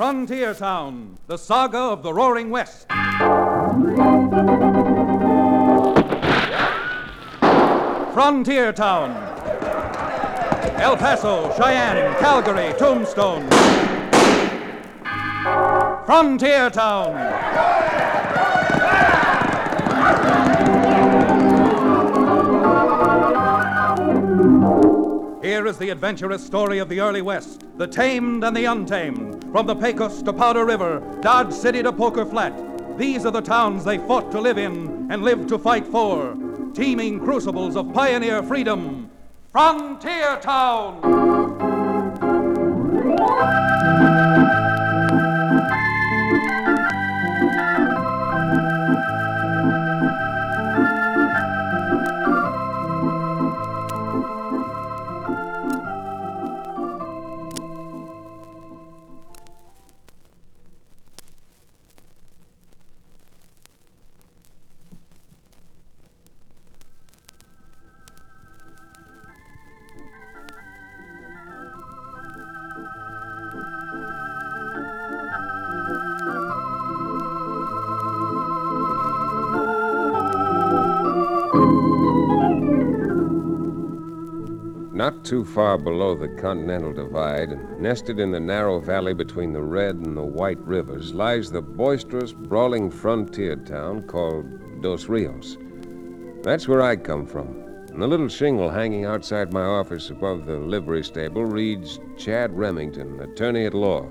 Frontier Town, the saga of the Roaring West. Frontier Town. El Paso, Cheyenne, Calgary, Tombstone. Frontier Town. Here is the adventurous story of the early West, the tamed and the untamed, from the Pecos to Powder River, Dodge City to Poker Flat. These are the towns they fought to live in and lived to fight for. Teeming crucibles of pioneer freedom. Frontier Town! Not too far below the Continental Divide, and nested in the narrow valley between the Red and the White Rivers, lies the boisterous, brawling frontier town called Dos Rios. That's where I come from. And the little shingle hanging outside my office above the livery stable reads Chad Remington, attorney at law.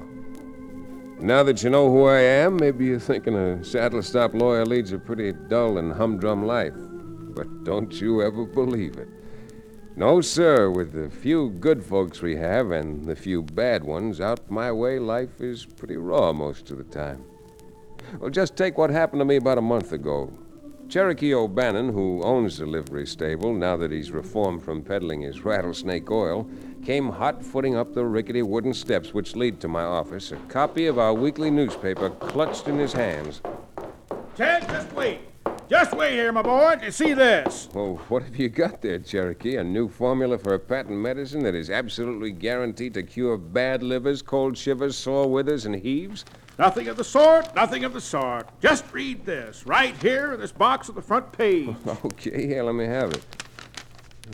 Now that you know who I am, maybe you're thinking a saddle stop lawyer leads a pretty dull and humdrum life. But don't you ever believe it. No, sir. With the few good folks we have and the few bad ones out my way, life is pretty raw most of the time. Well, just take what happened to me about a month ago. Cherokee O'Bannon, who owns the livery stable now that he's reformed from peddling his rattlesnake oil, came hot footing up the rickety wooden steps which lead to my office, a copy of our weekly newspaper clutched in his hands. Chad, just wait. Just wait here, my boy, and see this. Well, what have you got there, Cherokee? A new formula for a patent medicine that is absolutely guaranteed to cure bad livers, cold shivers, sore withers, and heaves? Nothing of the sort, nothing of the sort. Just read this, right here in this box on the front page. Okay, here, let me have it.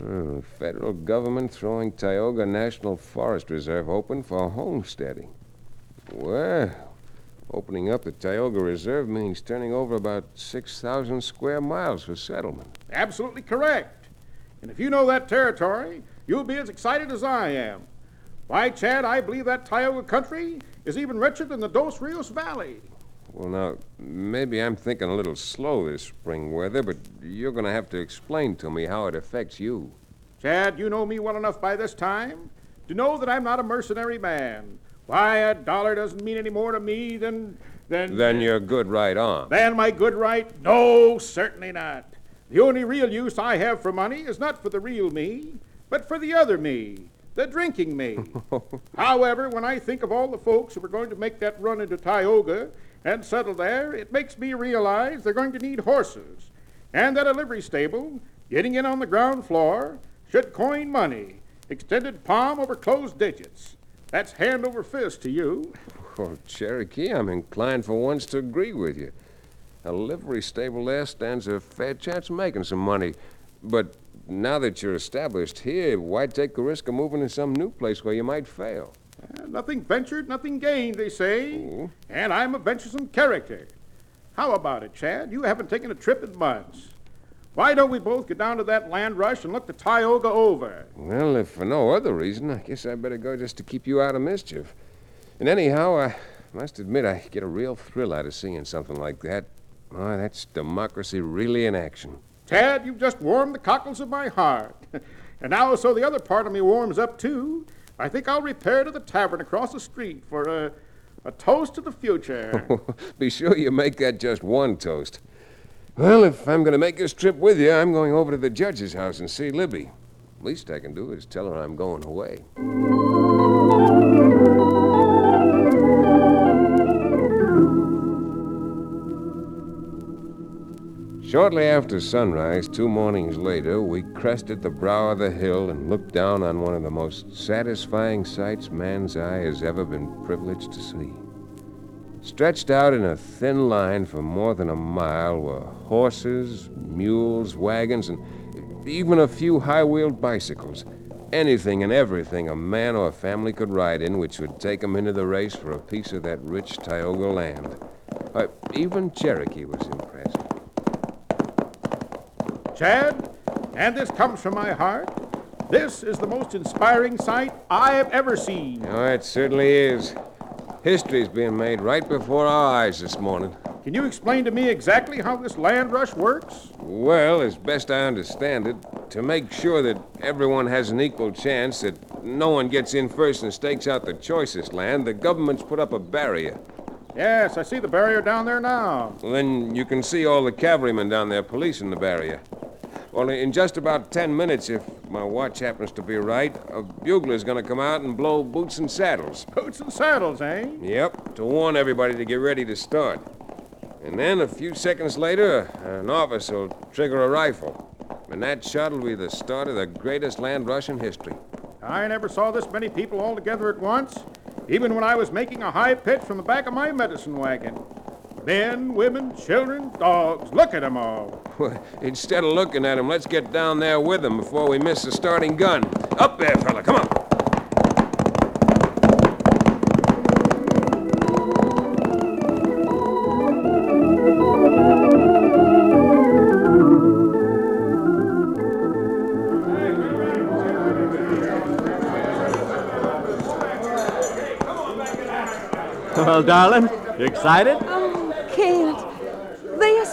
Oh, federal government throwing Tioga National Forest Reserve open for homesteading. Well, opening up the Tioga Reserve means turning over about 6,000 square miles for settlement. Absolutely correct. And if you know that territory, you'll be as excited as I am. Why, Chad, I believe that Tioga country is even richer than the Dos Rios Valley. Well, now, maybe I'm thinking a little slow this spring weather, but you're going to have to explain to me how it affects you. Chad, you know me well enough by this time to know that I'm not a mercenary man. Why, a dollar doesn't mean any more to me than. than. Then you're good right arm. than my good right? No, certainly not. The only real use I have for money is not for the real me, but for the other me, the drinking me. However, when I think of all the folks who are going to make that run into Tioga and settle there, it makes me realize they're going to need horses, and that a livery stable, getting in on the ground floor, should coin money, extended palm over closed digits. That's hand over fist to you. Well, Cherokee, I'm inclined for once to agree with you. A livery stable there stands a fair chance of making some money. But now that you're established here, why take the risk of moving to some new place where you might fail? Uh, nothing ventured, nothing gained, they say. Oh. And I'm a venturesome character. How about it, Chad? You haven't taken a trip in months. Why don't we both get down to that land rush and look the Tioga over? Well, if for no other reason, I guess I'd better go just to keep you out of mischief. And anyhow, I must admit I get a real thrill out of seeing something like that. Why, that's democracy really in action. Tad, you've just warmed the cockles of my heart. and now, so the other part of me warms up too, I think I'll repair to the tavern across the street for a, a toast to the future. Be sure you make that just one toast. Well, if I'm going to make this trip with you, I'm going over to the judge's house and see Libby. Least I can do is tell her I'm going away. Shortly after sunrise, two mornings later, we crested the brow of the hill and looked down on one of the most satisfying sights man's eye has ever been privileged to see. Stretched out in a thin line for more than a mile were horses, mules, wagons, and even a few high wheeled bicycles. Anything and everything a man or a family could ride in which would take 'em into the race for a piece of that rich Tioga land. Uh, even Cherokee was impressed. Chad, and this comes from my heart, this is the most inspiring sight I have ever seen. Oh, it certainly is. History's being made right before our eyes this morning. Can you explain to me exactly how this land rush works? Well, as best I understand it, to make sure that everyone has an equal chance, that no one gets in first and stakes out the choicest land, the government's put up a barrier. Yes, I see the barrier down there now. Well, then you can see all the cavalrymen down there policing the barrier. Well, in just about ten minutes, if my watch happens to be right, a bugler's going to come out and blow boots and saddles. Boots and saddles, eh? Yep, to warn everybody to get ready to start. And then a few seconds later, an officer will trigger a rifle. And that shot will be the start of the greatest land rush in history. I never saw this many people all together at once, even when I was making a high pitch from the back of my medicine wagon. Men, women, children, dogs. Look at them all. Instead of looking at them, let's get down there with them before we miss the starting gun. Up there, fella, come on. Well, darling, you excited?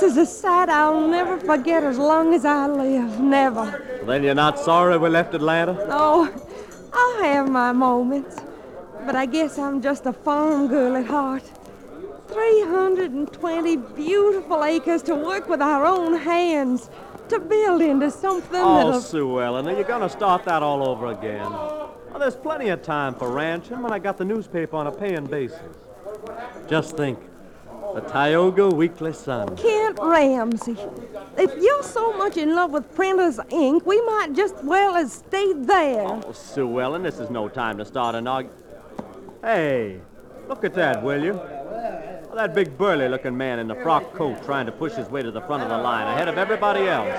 Is a sight I'll never forget as long as I live. Never. Then you're not sorry we left Atlanta? Oh, I'll have my moments. But I guess I'm just a farm girl at heart. 320 beautiful acres to work with our own hands, to build into something Oh, that'll. Sue Ellen, are you going to start that all over again? Well, there's plenty of time for ranching when I got the newspaper on a paying basis. Just think, the Tioga Weekly Sun. Kent Ramsey, if you're so much in love with printer's ink, we might just well as stay there. Oh, Sue Ellen, this is no time to start an argument. Hey, look at that, will you? Well, that big burly-looking man in the frock coat trying to push his way to the front of the line ahead of everybody else.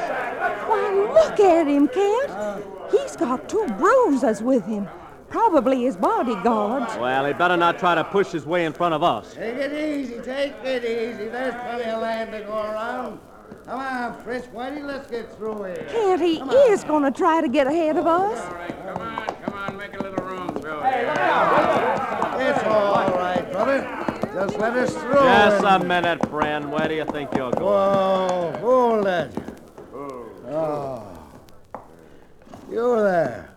Why, look at him, Kent. He's got two bruises with him. Probably his bodyguards. Well, he better not try to push his way in front of us. Take it easy, take it easy. There's plenty of land to go around. Come on, Fritz Whitey, let's get through here. Kent he is going to try to get ahead of us. All right, come on, come on, make a little room, Bill. It's all right, brother. Just let us through. Just a minute, friend. Where do you think you're going? Whoa, hold that. Oh. You there.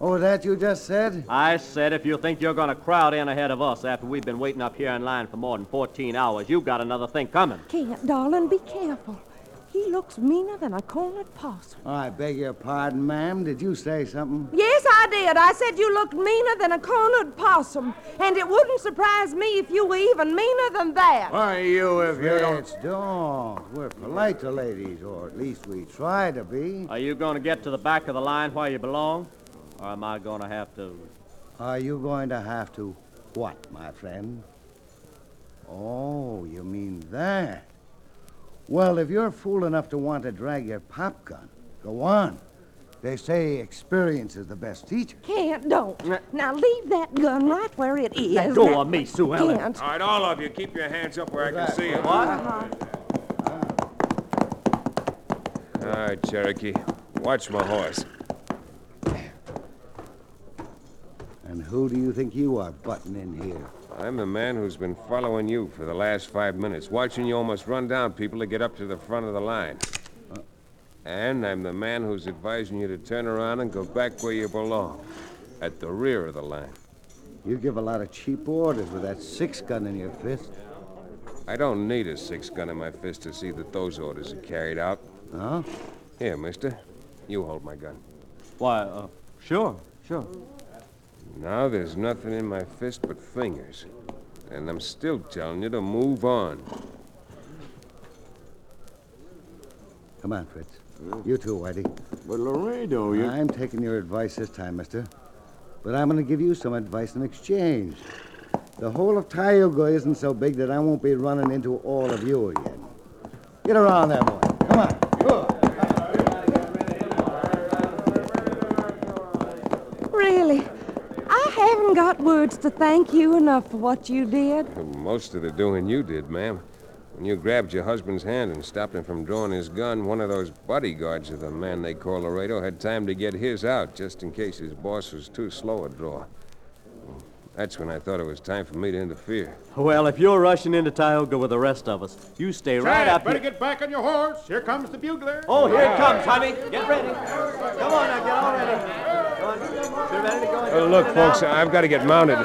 Oh, that you just said? I said if you think you're going to crowd in ahead of us after we've been waiting up here in line for more than 14 hours, you've got another thing coming. Kent, darling, be careful. He looks meaner than a cornered possum. I beg your pardon, ma'am. Did you say something? Yes, I did. I said you looked meaner than a cornered possum. And it wouldn't surprise me if you were even meaner than that. Why, you, if you don't. Fritz, don't. We're polite to ladies, or at least we try to be. Are you going to get to the back of the line where you belong? Or am I going to have to? Are you going to have to what, my friend? Oh, you mean that? Well, if you're fool enough to want to drag your pop gun, go on. They say experience is the best teacher. Kent, don't. Now leave that gun right where it is. Let go Now- of me, Sue Ellen. Kent. All right, all of you, keep your hands up where I can see you. Uh-huh. What? All right, Cherokee. Watch my horse. And who do you think you are butting in here? I'm the man who's been following you for the last five minutes, watching you almost run down people to get up to the front of the line. And I'm the man who's advising you to turn around and go back where you belong, at the rear of the line. You give a lot of cheap orders with that six gun in your fist. I don't need a six gun in my fist to see that those orders are carried out. Huh? Here, mister. You hold my gun. Why, uh, sure, sure. Now there's nothing in my fist but fingers. And I'm still telling you to move on. Come on, Fritz. You too, Whitey. But Laredo, you. I'm taking your advice this time, mister. But I'm going to give you some advice in exchange. The whole of Tioga isn't so big that I won't be running into all of you again. Get around there, boy. Words to thank you enough for what you did. Most of the doing you did, ma'am. When you grabbed your husband's hand and stopped him from drawing his gun, one of those bodyguards of the man they call Laredo had time to get his out just in case his boss was too slow a draw. That's when I thought it was time for me to interfere. Well, if you're rushing into Tioga with the rest of us, you stay right Chad, up better here. get back on your horse. Here comes the bugler. Oh, here it comes, honey. Get ready. Come on now, get all ready. Come on. Get ready to go. Uh, look, folks, I've got to get mounted.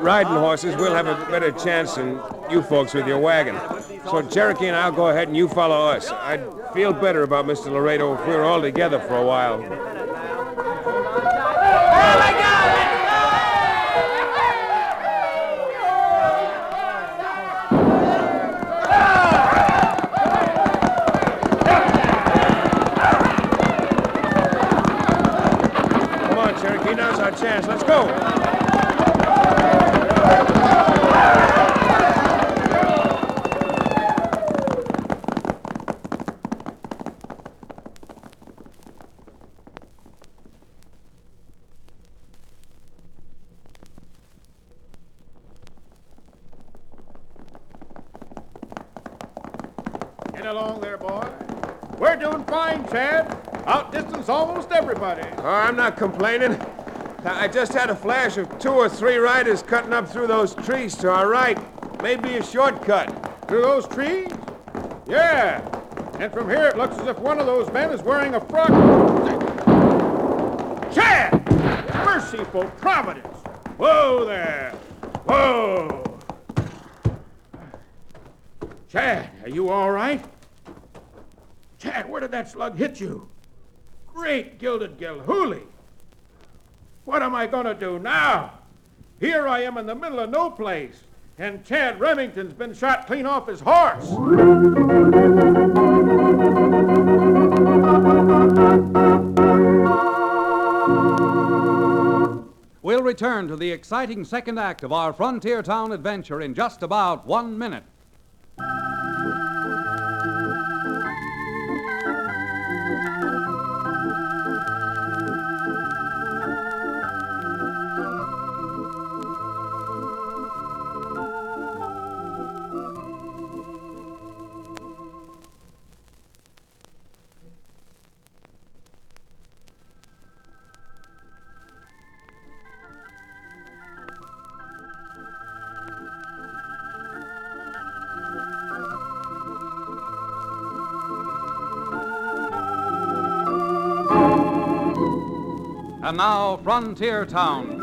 Riding horses, we'll have a better chance than you folks with your wagon. So Cherokee and I'll go ahead and you follow us. I'd feel better about Mr. Laredo if we were all together for a while. Come on, Cherokee, now's our chance. Let's go. Get along there, boy. We're doing fine, Chad. Outdistance almost everybody. Oh, I'm not complaining. I just had a flash of two or three riders cutting up through those trees to our right. Maybe a shortcut. Through those trees? Yeah. And from here it looks as if one of those men is wearing a frock. Chad! Merciful Providence! Whoa there! Whoa! Chad, are you all right? That slug hit you? Great gilded Gilhooly! What am I going to do now? Here I am in the middle of no place, and Chad Remington's been shot clean off his horse. We'll return to the exciting second act of our frontier town adventure in just about one minute. Frontier Town.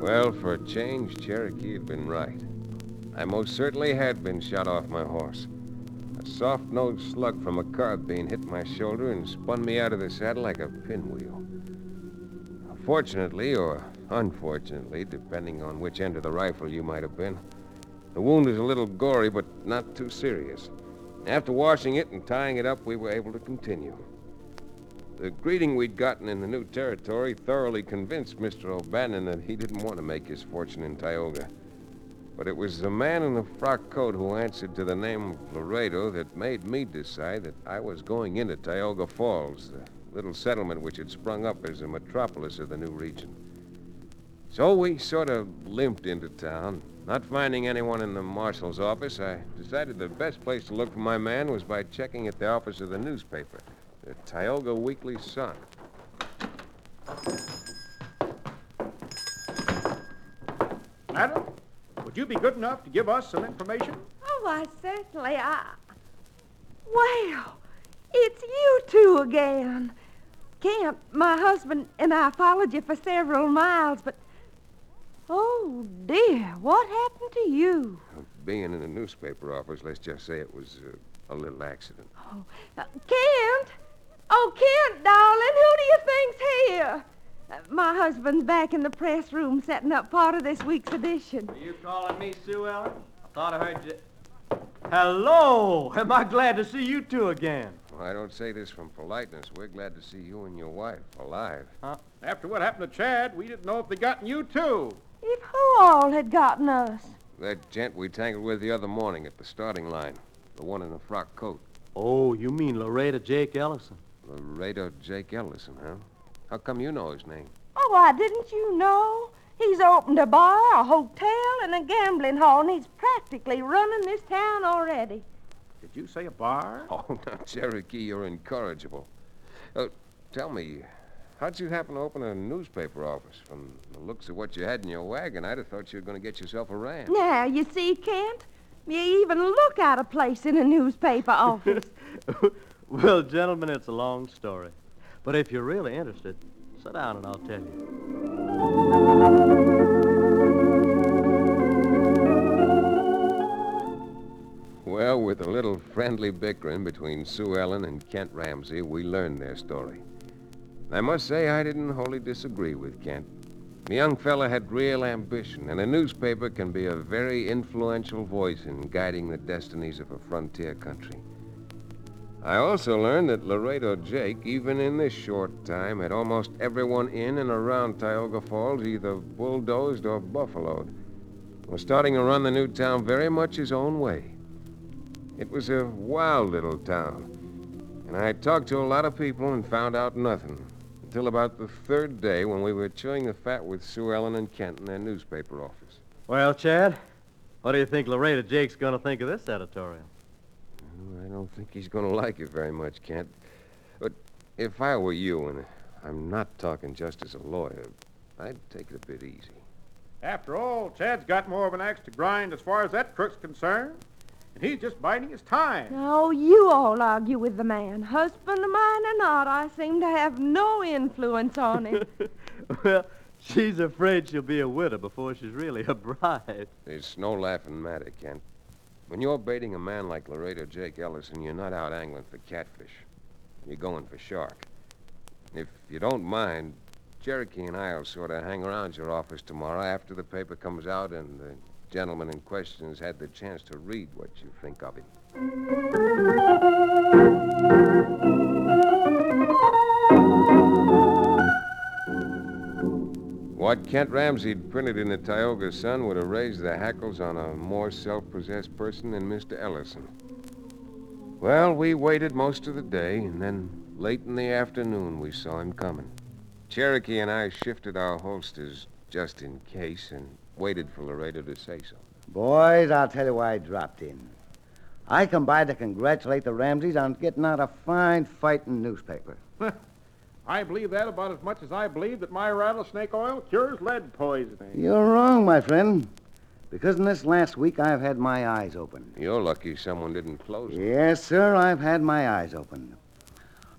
Well, for a change, Cherokee had been right. I most certainly had been shot off my horse. A soft nosed slug from a carbine hit my shoulder and spun me out of the saddle like a pinwheel. Fortunately, or unfortunately, depending on which end of the rifle you might have been, the wound is a little gory, but not too serious. After washing it and tying it up, we were able to continue. The greeting we'd gotten in the new territory thoroughly convinced Mr. O'Bannon that he didn't want to make his fortune in Tioga. But it was the man in the frock coat who answered to the name of Laredo that made me decide that I was going into Tioga Falls, the little settlement which had sprung up as a metropolis of the new region. So we sort of limped into town. Not finding anyone in the marshal's office, I decided the best place to look for my man was by checking at the office of the newspaper, the Tioga Weekly Sun. Madam, would you be good enough to give us some information? Oh, why, certainly. I. Well, it's you two again. Kent, my husband and I followed you for several miles, but. Oh, dear, what happened to you? Being in the newspaper office, let's just say it was uh, a little accident. Oh, uh, Kent! Oh, Kent, darling, who do you think's here? Uh, my husband's back in the press room setting up part of this week's edition. Are you calling me Sue Ellen? I thought I heard you. Hello! Am I glad to see you two again? I don't say this from politeness. We're glad to see you and your wife alive. Huh? After what happened to Chad, we didn't know if they'd gotten you, too. If who all had gotten us? That gent we tangled with the other morning at the starting line, the one in the frock coat. Oh, you mean Laredo Jake Ellison? Laredo Jake Ellison, huh? How come you know his name? Oh, why, didn't you know? He's opened a bar, a hotel, and a gambling hall, and he's practically running this town already. Did you say a bar? Oh, now, Cherokee, you're incorrigible. Uh, tell me, how'd you happen to open a newspaper office? From the looks of what you had in your wagon, I'd have thought you were going to get yourself a ranch. Now, you see, Kent, you even look out of place in a newspaper office. well, gentlemen, it's a long story. But if you're really interested, sit down and I'll tell you. Well, with a little friendly bickering between Sue Ellen and Kent Ramsey, we learned their story. I must say I didn't wholly disagree with Kent. The young fella had real ambition, and a newspaper can be a very influential voice in guiding the destinies of a frontier country. I also learned that Laredo Jake, even in this short time, had almost everyone in and around Tioga Falls either bulldozed or buffaloed. Was starting to run the new town very much his own way. It was a wild little town, and I talked to a lot of people and found out nothing until about the third day when we were chewing the fat with Sue Ellen and Kent in their newspaper office. Well, Chad, what do you think Laredo Jake's going to think of this editorial? Well, I don't think he's going to like it very much, Kent. But if I were you, and I'm not talking just as a lawyer, I'd take it a bit easy. After all, Chad's got more of an axe to grind as far as that crook's concerned. And he's just biding his time. Oh, you all argue with the man. Husband of mine or not, I seem to have no influence on him. well, she's afraid she'll be a widow before she's really a bride. It's no laughing matter, Kent. When you're baiting a man like Laredo Jake Ellison, you're not out angling for catfish. You're going for shark. If you don't mind, Cherokee and I'll sort of hang around your office tomorrow after the paper comes out and the gentleman in question has had the chance to read what you think of him. What Kent Ramsey'd printed in the Tioga Sun would have raised the hackles on a more self possessed person than Mr. Ellison. Well, we waited most of the day, and then late in the afternoon we saw him coming. Cherokee and I shifted our holsters just in case and waited for Laredo to say so. Boys, I'll tell you why I dropped in. I come by to congratulate the Ramseys on getting out a fine fighting newspaper. I believe that about as much as I believe that my rattlesnake oil cures lead poisoning. You're wrong, my friend. Because in this last week, I've had my eyes open. You're lucky someone didn't close them. Yes, sir, I've had my eyes open.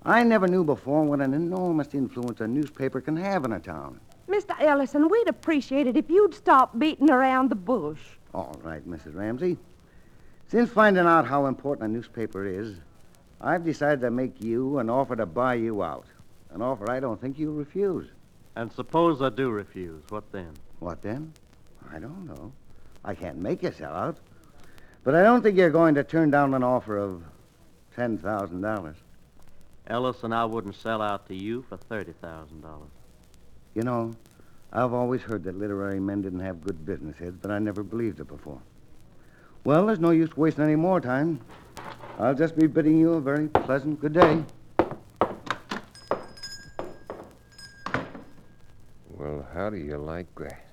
I never knew before what an enormous influence a newspaper can have in a town. Mr. Ellison, we'd appreciate it if you'd stop beating around the bush. All right, Mrs. Ramsey. Since finding out how important a newspaper is, I've decided to make you an offer to buy you out. An offer I don't think you'll refuse. And suppose I do refuse, what then? What then? I don't know. I can't make you sell out. But I don't think you're going to turn down an offer of $10,000. Ellison, I wouldn't sell out to you for $30,000. You know, I've always heard that literary men didn't have good business heads, but I never believed it before. Well, there's no use wasting any more time. I'll just be bidding you a very pleasant good day. How do you like that?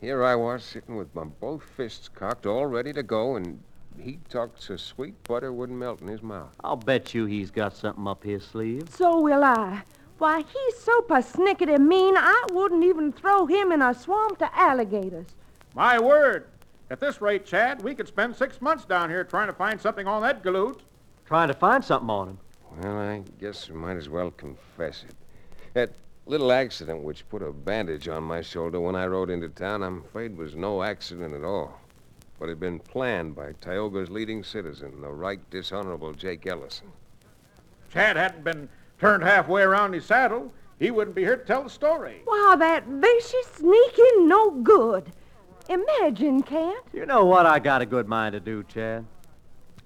Here I was sitting with my both fists cocked, all ready to go, and he talked so sweet butter wouldn't melt in his mouth. I'll bet you he's got something up his sleeve. So will I. Why, he's so persnickety mean, I wouldn't even throw him in a swamp to alligators. My word. At this rate, Chad, we could spend six months down here trying to find something on that galoot. Trying to find something on him. Well, I guess we might as well confess it. That little accident which put a bandage on my shoulder when I rode into town, I'm afraid was no accident at all. But had been planned by Tioga's leading citizen, the right dishonorable Jake Ellison. Chad hadn't been turned halfway around his saddle, he wouldn't be here to tell the story. Why, that vicious, sneaking, no good. Imagine, Kent. You know what I got a good mind to do, Chad?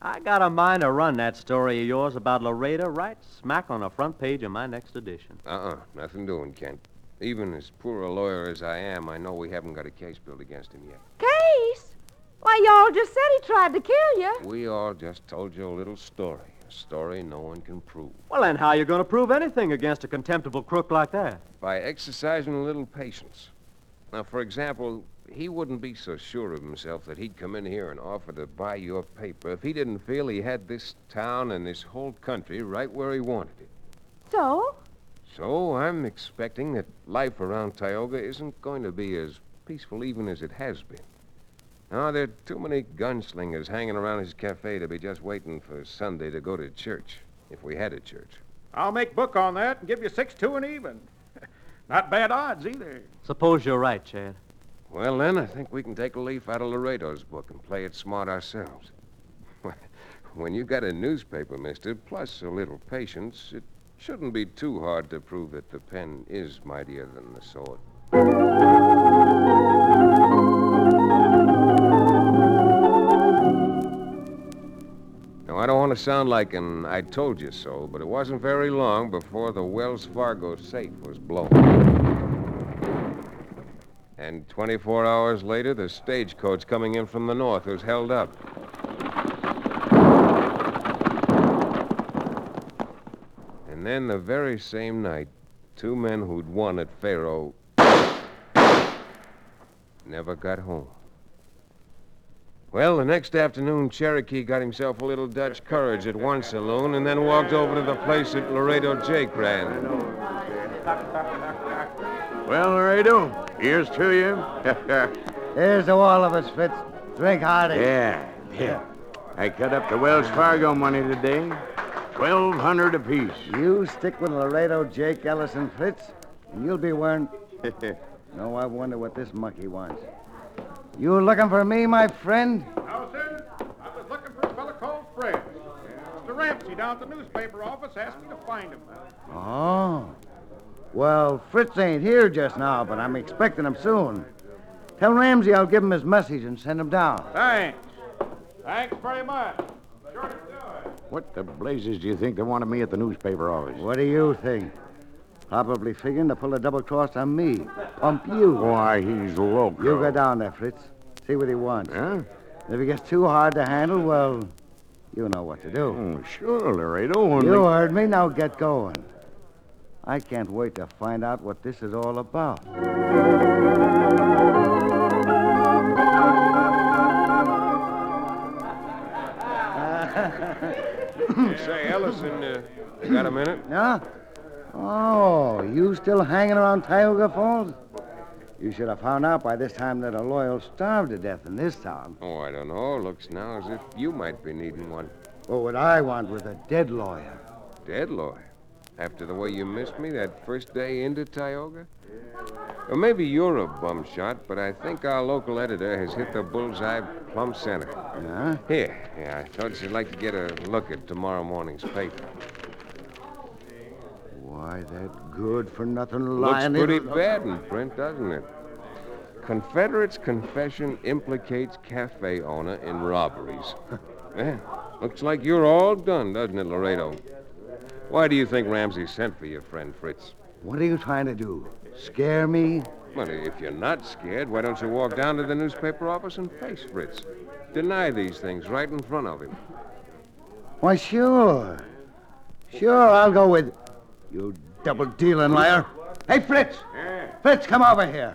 I got a mind to run that story of yours about Laredo right smack on the front page of my next edition. Uh-uh. Nothing doing, Kent. Even as poor a lawyer as I am, I know we haven't got a case built against him yet. Case? Why, y'all just said he tried to kill you. We all just told you a little story. A story no one can prove. Well, then how are you going to prove anything against a contemptible crook like that? By exercising a little patience. Now, for example, he wouldn't be so sure of himself that he'd come in here and offer to buy your paper if he didn't feel he had this town and this whole country right where he wanted it. So? So I'm expecting that life around Tioga isn't going to be as peaceful even as it has been. Now, there are too many gunslingers hanging around his cafe to be just waiting for Sunday to go to church, if we had a church. I'll make book on that and give you six, two, and even. Not bad odds either. Suppose you're right, Chad. Well, then, I think we can take a leaf out of Laredo's book and play it smart ourselves. when you've got a newspaper, mister, plus a little patience, it shouldn't be too hard to prove that the pen is mightier than the sword. Now, I don't want to sound like an I told you so, but it wasn't very long before the Wells Fargo safe was blown. And 24 hours later, the stagecoach coming in from the north was held up. And then the very same night, two men who'd won at Faro never got home. Well, the next afternoon, Cherokee got himself a little Dutch courage at one saloon and then walked over to the place that Laredo Jake ran. Well, Laredo, here's to you. Here's to all of us, Fritz. Drink hearty. yeah, yeah. I cut up the Wells Fargo money today. Twelve hundred apiece. You stick with Laredo, Jake, Ellison, Fritz, and you'll be wearing. no, I wonder what this monkey wants. You looking for me, my friend? No, sir. I was looking for a fellow called Fred. Mr. Ramsey down at the newspaper office asked me to find him. Oh. Well, Fritz ain't here just now, but I'm expecting him soon. Tell Ramsey I'll give him his message and send him down. Thanks. Thanks very much. Sure to do it. What the blazes do you think they wanted me at the newspaper office? What do you think? Probably figuring to pull a double cross on me. Pump you. Why, he's loco. You go down there, Fritz. See what he wants. Huh? If he gets too hard to handle, well, you know what to do. Hmm, oh, sure, Laredo. Only... You heard me. Now get going. I can't wait to find out what this is all about. Say, Ellison, uh, you got a minute? Huh? Oh, you still hanging around Tioga Falls? You should have found out by this time that a loyal starved to death in this town. Oh, I don't know. Looks now as if you might be needing one. Well, what I want was a dead lawyer. Dead lawyer. After the way you missed me that first day into Tioga? Or maybe you're a bum shot, but I think our local editor has hit the bullseye plumb center. Huh? Here, yeah, I thought you'd like to get a look at tomorrow morning's paper. Why, that good for nothing Looks pretty bad in print, doesn't it? Confederate's confession implicates cafe owner in robberies. yeah, looks like you're all done, doesn't it, Laredo? Why do you think Ramsey sent for your friend Fritz? What are you trying to do? Scare me? Well, if you're not scared, why don't you walk down to the newspaper office and face Fritz? Deny these things right in front of him. Why, sure. Sure, I'll go with. You double dealing liar. Hey, Fritz! Fritz, come over here.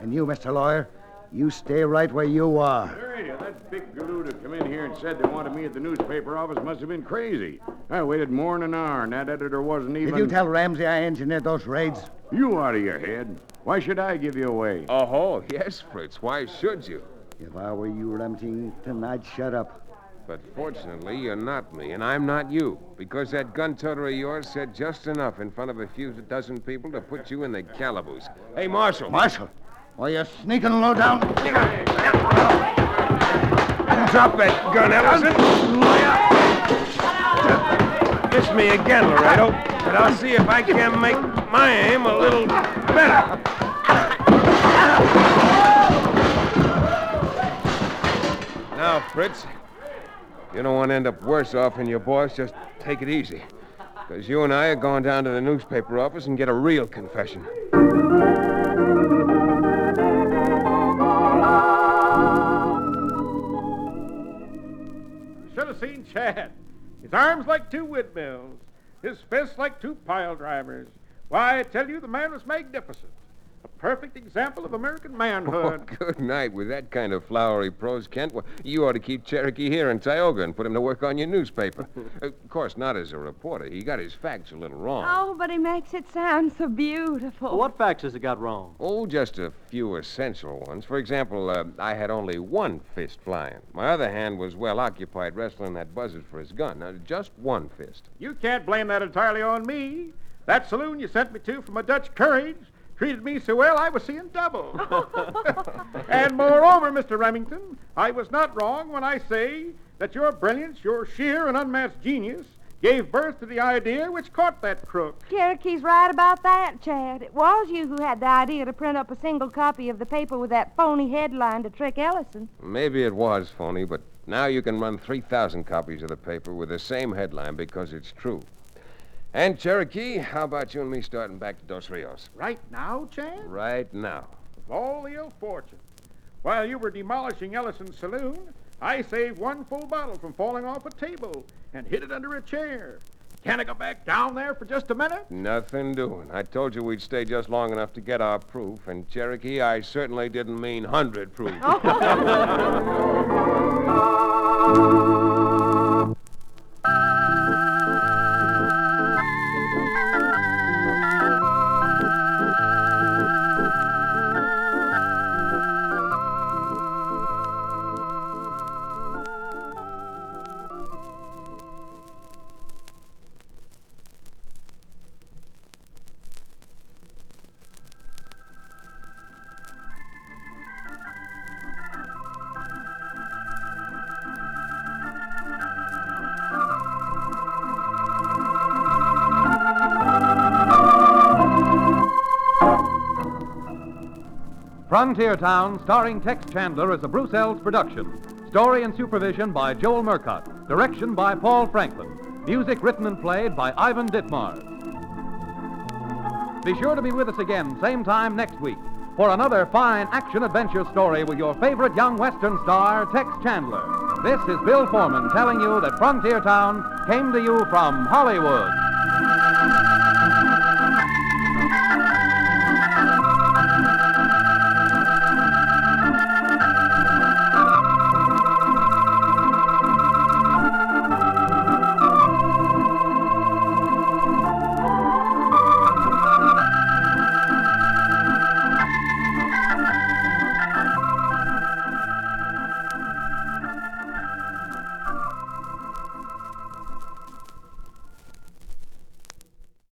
And you, Mr. Lawyer, you stay right where you are. Laredo, that big galoot who come in here and said they wanted me at the newspaper office must have been crazy. I waited more than an hour, and that editor wasn't even... Did you tell Ramsey I engineered those raids? You out of your head. Why should I give you away? Oh, yes, Fritz. Why should you? If I were you, Remington, I'd shut up. But fortunately, you're not me, and I'm not you, because that gun toter of yours said just enough in front of a few dozen people to put you in the calaboose. Hey, Marshal. Marshal, Why, you sneaking low down? Drop that gun, Ellison. Miss me again, Laredo, but I'll see if I can make my aim a little better. Now, Fritz, You don't want to end up worse off than your boss. Just take it easy. Because you and I are going down to the newspaper office and get a real confession. Seen Chad. His arms like two windmills, his fists like two pile drivers. Why, I tell you, the man was magnificent. A perfect example of American Oh, manhood. good night. With that kind of flowery prose, Kent, well, you ought to keep Cherokee here in Tioga and put him to work on your newspaper. of course, not as a reporter. He got his facts a little wrong. Oh, but he makes it sound so beautiful. What facts has he got wrong? Oh, just a few essential ones. For example, uh, I had only one fist flying. My other hand was well occupied wrestling that buzzard for his gun. Now, just one fist. You can't blame that entirely on me. That saloon you sent me to from a Dutch Courage treated me so well I was seeing double. and moreover, Mr. Remington, I was not wrong when I say that your brilliance, your sheer and unmatched genius, gave birth to the idea which caught that crook. Cherokee's right about that, Chad. It was you who had the idea to print up a single copy of the paper with that phony headline to trick Ellison. Maybe it was phony, but now you can run 3,000 copies of the paper with the same headline because it's true. And, Cherokee, how about you and me starting back to Dos Rios? Right now, Chad? Right now. Of all the ill fortune. While you were demolishing Ellison's saloon, I saved one full bottle from falling off a table and hid it under a chair. Can I go back down there for just a minute? Nothing doing. I told you we'd stay just long enough to get our proof, and, Cherokee, I certainly didn't mean 100 proof. Oh. Frontier Town, starring Tex Chandler, is a Bruce Eells production. Story and supervision by Joel Murcott. Direction by Paul Franklin. Music written and played by Ivan Ditmars. Be sure to be with us again, same time next week, for another fine action adventure story with your favorite young Western star, Tex Chandler. This is Bill Forman telling you that Frontier Town came to you from Hollywood.